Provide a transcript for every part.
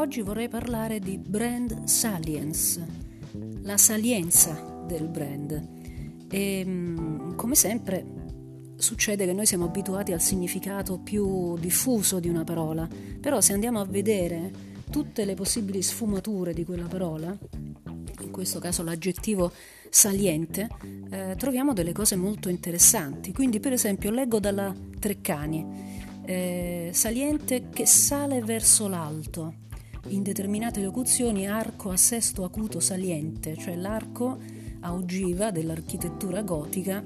Oggi vorrei parlare di brand salience, la salienza del brand. E mm, come sempre succede che noi siamo abituati al significato più diffuso di una parola, però se andiamo a vedere tutte le possibili sfumature di quella parola, in questo caso l'aggettivo saliente, eh, troviamo delle cose molto interessanti. Quindi, per esempio, leggo dalla Treccani eh, saliente che sale verso l'alto. In determinate locuzioni arco a sesto acuto saliente, cioè l'arco a ogiva dell'architettura gotica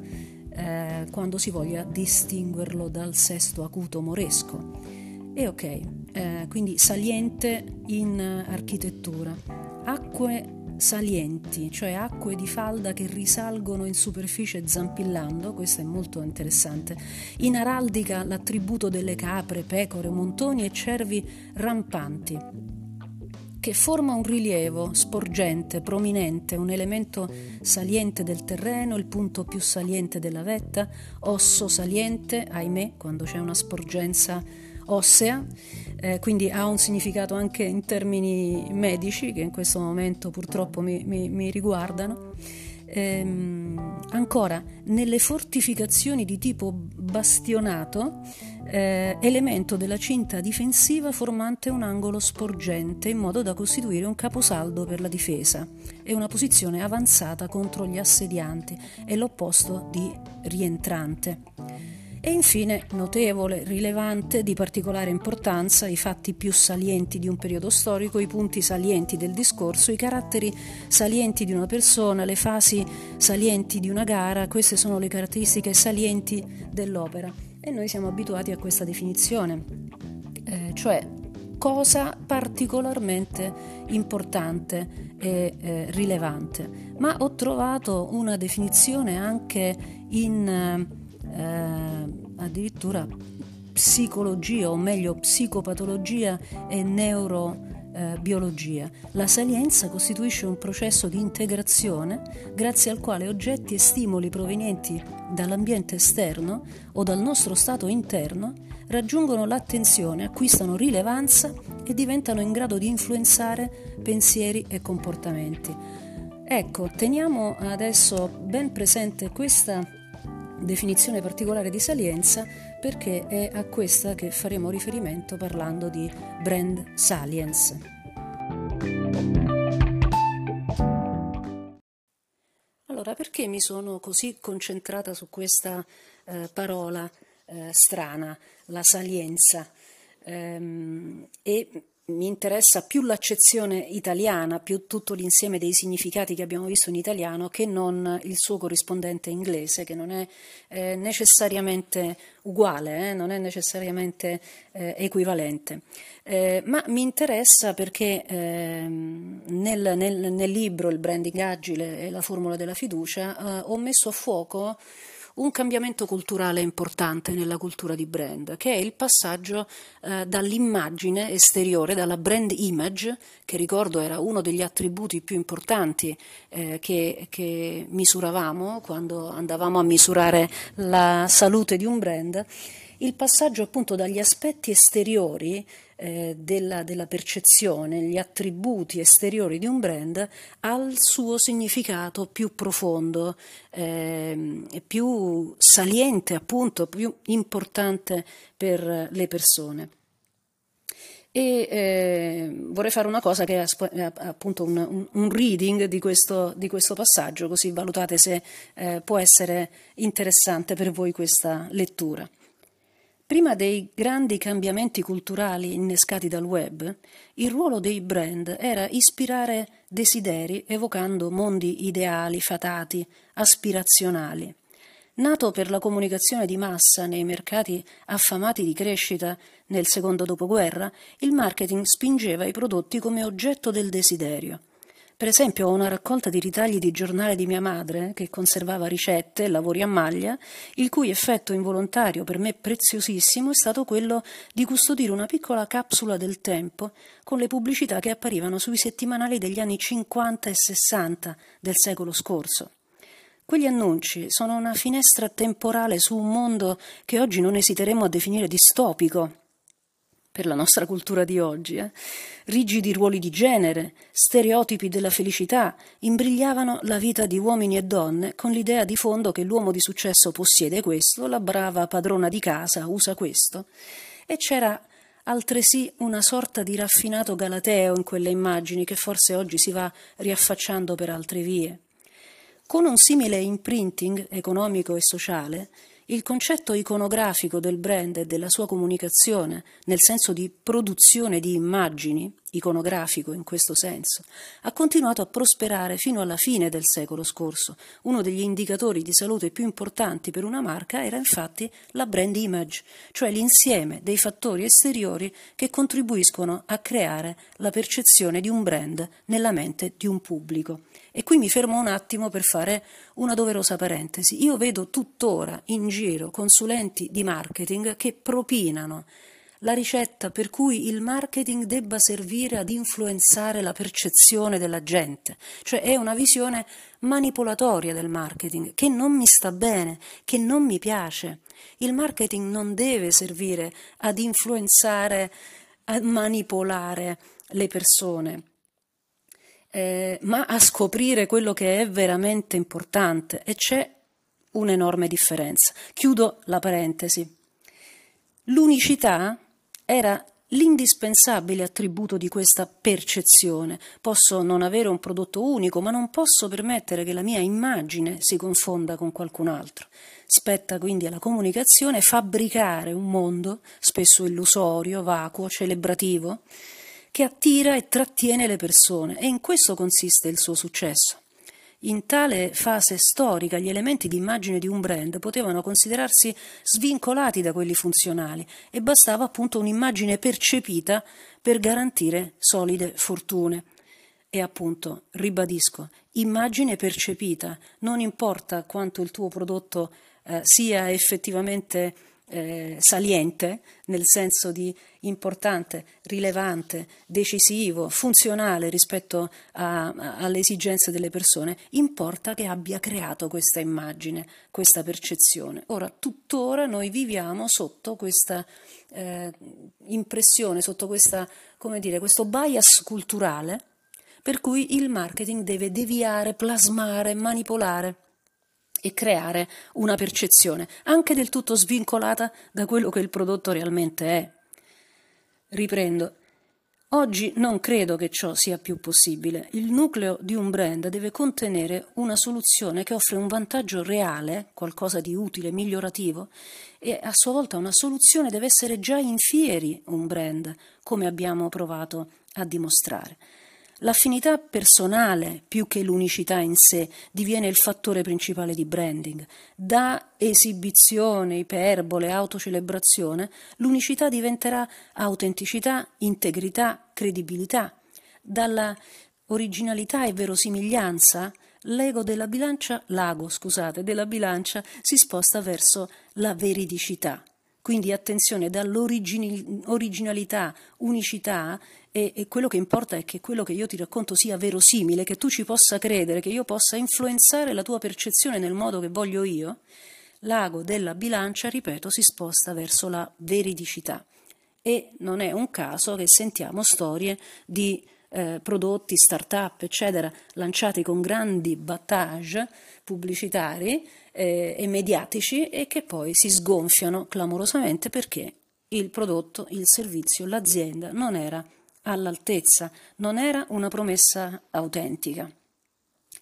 eh, quando si voglia distinguerlo dal sesto acuto moresco. E ok, eh, quindi saliente in architettura. Acque salienti, cioè acque di falda che risalgono in superficie zampillando, questo è molto interessante. In araldica l'attributo delle capre, pecore, montoni e cervi rampanti che forma un rilievo sporgente, prominente, un elemento saliente del terreno, il punto più saliente della vetta, osso saliente, ahimè, quando c'è una sporgenza ossea, eh, quindi ha un significato anche in termini medici che in questo momento purtroppo mi, mi, mi riguardano. Ehm, ancora, nelle fortificazioni di tipo bastionato, eh, elemento della cinta difensiva formante un angolo sporgente in modo da costituire un caposaldo per la difesa e una posizione avanzata contro gli assedianti e l'opposto di rientrante. E infine, notevole, rilevante, di particolare importanza, i fatti più salienti di un periodo storico, i punti salienti del discorso, i caratteri salienti di una persona, le fasi salienti di una gara, queste sono le caratteristiche salienti dell'opera. E noi siamo abituati a questa definizione, eh, cioè cosa particolarmente importante e eh, rilevante. Ma ho trovato una definizione anche in... Eh, addirittura psicologia o meglio psicopatologia e neurobiologia. La salienza costituisce un processo di integrazione grazie al quale oggetti e stimoli provenienti dall'ambiente esterno o dal nostro stato interno raggiungono l'attenzione, acquistano rilevanza e diventano in grado di influenzare pensieri e comportamenti. Ecco, teniamo adesso ben presente questa definizione particolare di salienza perché è a questa che faremo riferimento parlando di brand salience. Allora, perché mi sono così concentrata su questa eh, parola eh, strana, la salienza? Ehm, e mi interessa più l'accezione italiana, più tutto l'insieme dei significati che abbiamo visto in italiano, che non il suo corrispondente inglese, che non è eh, necessariamente uguale, eh, non è necessariamente eh, equivalente. Eh, ma mi interessa perché ehm, nel, nel, nel, libro Il branding agile e la formula della fiducia eh, ho messo a fuoco un cambiamento culturale importante nella cultura di brand, che è il passaggio eh, dall'immagine esteriore, dalla brand image, che ricordo era uno degli attributi più importanti eh, che, che misuravamo quando andavamo a misurare la salute di un brand, il passaggio appunto dagli aspetti esteriori eh, della, della, percezione, gli attributi esteriori di un brand al suo significato più profondo, eh, più saliente, appunto, più importante per le persone. E eh, vorrei fare una cosa che è appunto un, un, reading di questo, di questo, passaggio, così valutate se eh, può essere interessante per voi questa lettura. Prima dei grandi cambiamenti culturali innescati dal web, il ruolo dei brand era ispirare desideri evocando mondi ideali, fatati, aspirazionali. Nato per la comunicazione di massa nei mercati affamati di crescita nel secondo dopoguerra, il marketing spingeva i prodotti come oggetto del desiderio. Per esempio, ho una raccolta di ritagli di giornale di mia madre, che conservava ricette e lavori a maglia, il cui effetto involontario, per me preziosissimo, è stato quello di custodire una piccola capsula del tempo con le pubblicità che apparivano sui settimanali degli anni 50 e 60 del secolo scorso. Quegli annunci sono una finestra temporale su un mondo che oggi non esiteremo a definire distopico, per la nostra cultura di oggi, eh? rigidi ruoli di genere, stereotipi della felicità, imbrigliavano la vita di uomini e donne con l'idea di fondo che l'uomo di successo possiede questo, la brava padrona di casa usa questo, e c'era altresì una sorta di raffinato galateo in quelle immagini che forse oggi si va riaffacciando per altre vie. Con un simile imprinting economico e sociale, il concetto iconografico del brand e della sua comunicazione, nel senso di produzione di immagini, iconografico in questo senso, ha continuato a prosperare fino alla fine del secolo scorso. Uno degli indicatori di salute più importanti per una marca era infatti la brand image, cioè l'insieme dei fattori esteriori che contribuiscono a creare la percezione di un brand nella mente di un pubblico. E qui mi fermo un attimo per fare una doverosa parentesi. Io vedo tuttora in giro consulenti di marketing che propinano la ricetta per cui il marketing debba servire ad influenzare la percezione della gente, cioè è una visione manipolatoria del marketing che non mi sta bene, che non mi piace. Il marketing non deve servire ad influenzare, a manipolare le persone eh, ma a scoprire quello che è veramente importante e c'è un'enorme differenza. Chiudo la parentesi. L'unicità era l'indispensabile attributo di questa percezione. Posso non avere un prodotto unico, ma non posso permettere che la mia immagine si confonda con qualcun altro. Spetta quindi alla comunicazione fabbricare un mondo, spesso illusorio, vacuo, celebrativo, che attira e trattiene le persone e in questo consiste il suo successo. In tale fase storica gli elementi di immagine di un brand potevano considerarsi svincolati da quelli funzionali e bastava appunto un'immagine percepita per garantire solide fortune. E appunto, ribadisco, immagine percepita, non importa quanto il tuo prodotto eh, sia effettivamente eh, saliente, nel senso di importante, rilevante, decisivo, funzionale rispetto a, a, alle esigenze delle persone, importa che abbia creato questa immagine, questa percezione. Ora, tuttora noi viviamo sotto questa eh, impressione, sotto questa, dire, questo bias culturale per cui il marketing deve deviare, plasmare, manipolare e creare una percezione, anche del tutto svincolata da quello che il prodotto realmente è. Riprendo. Oggi non credo che ciò sia più possibile. Il nucleo di un brand deve contenere una soluzione che offre un vantaggio reale, qualcosa di utile, migliorativo, e a sua volta una soluzione deve essere già in fieri un brand, come abbiamo provato a dimostrare. L'affinità personale, più che l'unicità in sé, diviene il fattore principale di branding. Da esibizione, iperbole, autocelebrazione, l'unicità diventerà autenticità, integrità, credibilità. Dalla originalità e verosimiglianza, l'ego della bilancia, l'ago, scusate, della bilancia si sposta verso la veridicità. Quindi attenzione, dall'originalità, unicità, e, e, quello che importa è che quello che io ti racconto sia verosimile, che tu ci possa credere, che io possa influenzare la tua percezione nel modo che voglio io, l'ago della bilancia, ripeto, si sposta verso la veridicità. E non è un caso che sentiamo storie di eh, prodotti, start-up, eccetera, lanciati con grandi battage pubblicitari eh, e mediatici e che poi si sgonfiano clamorosamente perché il prodotto, il servizio, l'azienda non era all'altezza, non era una promessa autentica.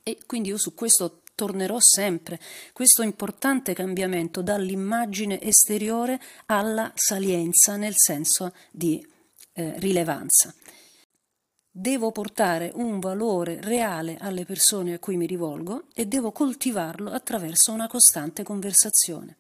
E quindi io su questo tornerò sempre, questo importante cambiamento dall'immagine esteriore alla salienza nel senso di eh, rilevanza. Devo portare un valore reale alle persone a cui mi rivolgo e devo coltivarlo attraverso una costante conversazione.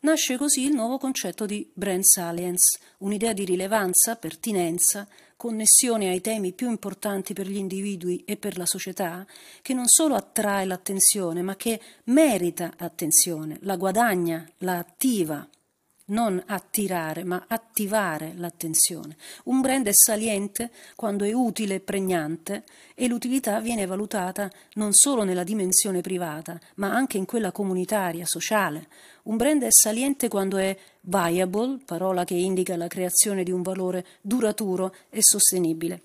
Nasce così il nuovo concetto di brand salience, un'idea di rilevanza, pertinenza, connessione ai temi più importanti per gli individui e per la società, che non solo attrae l'attenzione, ma che merita attenzione, la guadagna, la attiva, non attirare, ma attivare l'attenzione. Un brand è saliente quando è utile e pregnante e l'utilità viene valutata non solo nella dimensione privata, ma anche in quella comunitaria, sociale. Un brand è saliente quando è viable, parola che indica la creazione di un valore duraturo e sostenibile.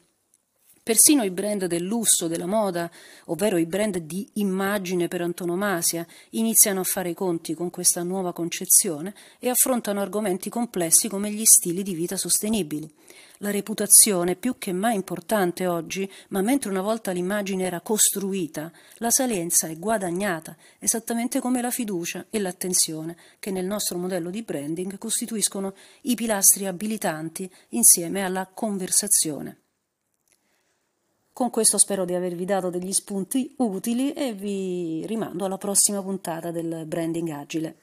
Persino i brand del lusso, della moda, ovvero i brand di immagine per antonomasia, iniziano a fare i conti con questa nuova concezione e affrontano argomenti complessi come gli stili di vita sostenibili. La reputazione è più che mai importante oggi, ma mentre una volta l'immagine era costruita, la salienza è guadagnata, esattamente come la fiducia e l'attenzione, che nel nostro modello di branding costituiscono i pilastri abilitanti insieme alla conversazione. Con questo spero di avervi dato degli spunti utili e vi rimando alla prossima puntata del Branding Agile.